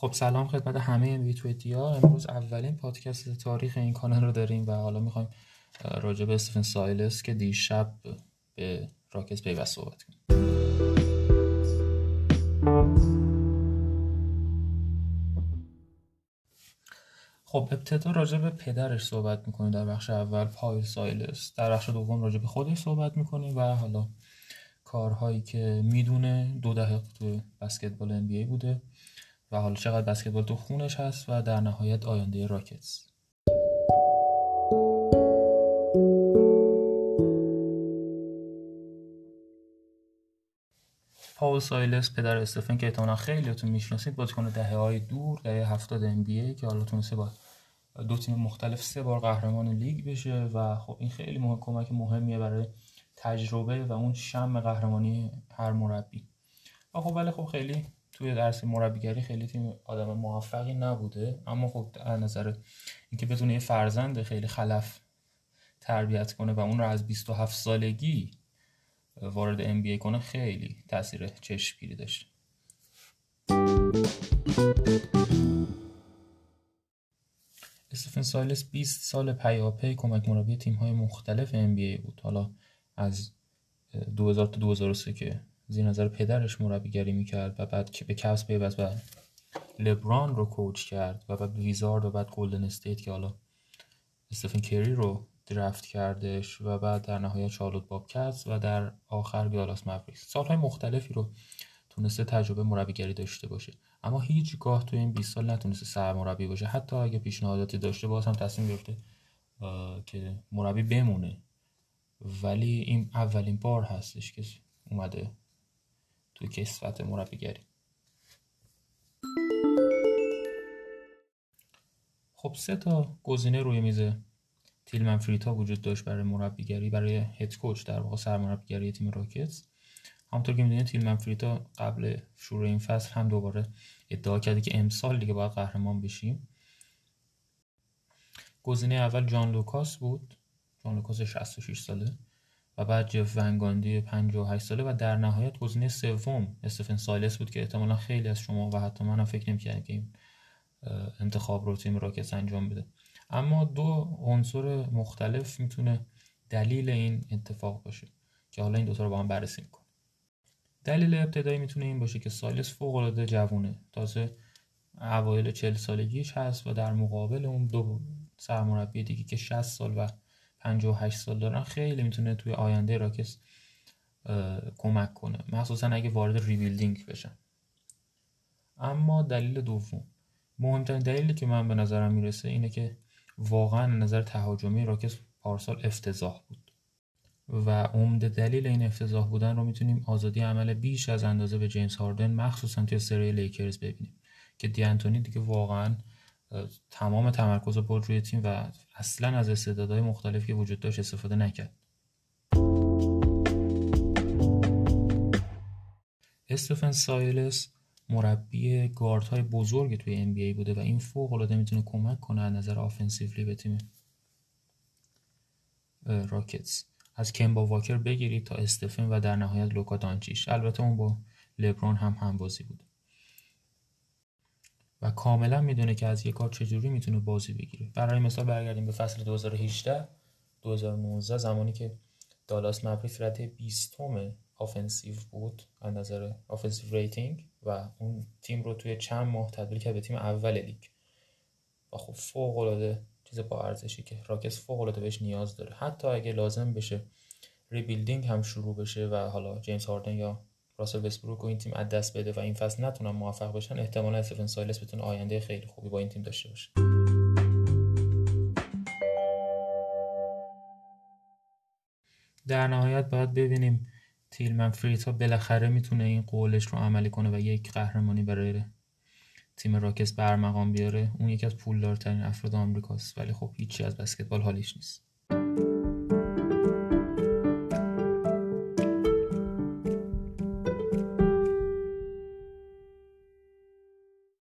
خب سلام خدمت همه میتویتیا امروز اولین پادکست تاریخ این کانال رو داریم و حالا می‌خوایم راجع به استفن سایلس که دیشب به راکت پیوست صحبت کنیم. خب ابتدا راجع به پدرش صحبت می‌کنیم در بخش اول پایل سایلس در بخش دوم راجع به خودش صحبت می‌کنیم و حالا کارهایی که می‌دونه دو دهه تو بسکتبال NBA بوده. و حالا چقدر بسکتبال تو خونش هست و در نهایت آینده راکتس. پاول سایلس پدر استفن که احتمالا خیلیتون می‌شناسید بازیکن دهه های دور دهه هفتاد ام که حالا تونسته با دو تیم مختلف سه بار قهرمان لیگ بشه و خب این خیلی مهم کمک مهمیه برای تجربه و اون شم قهرمانی هر مربی. و خب ولی خب خیلی توی درس مربیگری خیلی تیم آدم موفقی نبوده. اما خب در نظر اینکه بتونه یه فرزند خیلی خلف تربیت کنه و اون رو از 27 سالگی وارد ام بی کنه خیلی تاثیر چشمگیری داشته استفن سایلس 20 سال پیاپی کمک مربی تیم های مختلف ام بی بود. حالا از 2000 تا 2003 که زیر نظر پدرش مربیگری می‌کرد و بعد به کپس پیوست و لبران رو کوچ کرد و بعد ویزارد و بعد گلدن استیت که حالا استفن کری رو درفت کردش و بعد در نهایت شارلوت بابکتس و در آخر گالاس مفریکس سالهای مختلفی رو تونسته تجربه مربیگری داشته باشه. اما هیچگاه تو این 20 سال نتونسته سرمربی باشه. حتی اگه پیشنهاداتی داشته باز هم تصمیم گرفته که مربی بمونه. ولی این اولین بار هستش که اومده توی کسفت مربیگری. خب سه تا گزینه روی میز تیلمن فریتا وجود داشت برای مربیگری برای هد کوچ در واقع سرمربیگری تیم راکتس همونطور که می‌دونید تیلمن فریتا قبل شروع این فصل هم دوباره ادعا کرده که امسال دیگه باید قهرمان بشیم. گزینه اول جان لوکاس بود. جان لوکاس 66 ساله. و بعد جف ون گاندی 58 ساله و در نهایت گزینه سوم استفن سایلس بود که احتمالا خیلی از شما و حتی منم فکر نمی‌کردم که این انتخاب رو تیم راکتس انجام بده. اما دو عنصر مختلف می‌تونه دلیل این اتفاق باشه که حالا این دوتا رو با هم بررسی می‌کنه دلیل ابتدایی می‌تونه این باشه که سایلس فوق العاده جوونه. تازه اوایل 40 سالگیش هست و در مقابل اون دو سرمربی دیگه که 60 سال و 58 سال دارن خیلی می‌تونه توی آینده راکتس کمک کنه. مخصوصا اگه وارد rebuilding بشن. اما دلیل دوم. مهمترین دلیلی که من به نظرم می‌رسه اینه که واقعا نظر تهاجمی راکتس پارسال افتضاح بود. و عمده دلیل این افتضاح بودن رو می‌تونیم آزادی عمل بیش از اندازه به جیمز هاردن مخصوصا توی سری لیکرز ببینیم. که دی انتونی دیگه واقعا تمام تمرکز رو برد روی تیم و اصلا از استعدادهای مختلفی که وجود داشت استفاده نکرد. استفن سایلس مربی گارد های بزرگ توی NBA بوده و این فوق العاده می‌تونه کمک کنه از نظر آفنسیولی به تیم راکتس از کمبا واکر بگیرید تا استفن و در نهایت لوکا دانچیش البته اون با لبرون هم همبازی بوده و کاملا می‌دونه که از یک کار چجوری می‌تونه بازی بگیره. برای مثال برگردیم به فصل 2018 2019 زمانی که دالاس موریکس رده 20 offensive بود از نظر offensive rating و اون تیم رو توی چند ماه تبدیل کرد به تیم اول لیگ. و خب فوق العاده چیز با ارزشی که راکتس فوق العاده بهش نیاز داره. حتی اگه لازم بشه rebuilding هم شروع بشه و حالا جیمز هاردن یا راسل وستبروک و این تیم از دست بده و این فصل نتونن موفق بشن احتمالا استفن سایلس بتونه آینده خیلی خوبی با این تیم داشته باشه. در نهایت باید ببینیم تیلمن فرتیتا بالاخره می‌تونه این قولش رو عملی کنه و یک قهرمانی برای تیم راکتس به ارمغان بیاره. اون یکی از پولدارترین افراد آمریکاست ولی خب هیچی از بسکتبال حالیش نیست.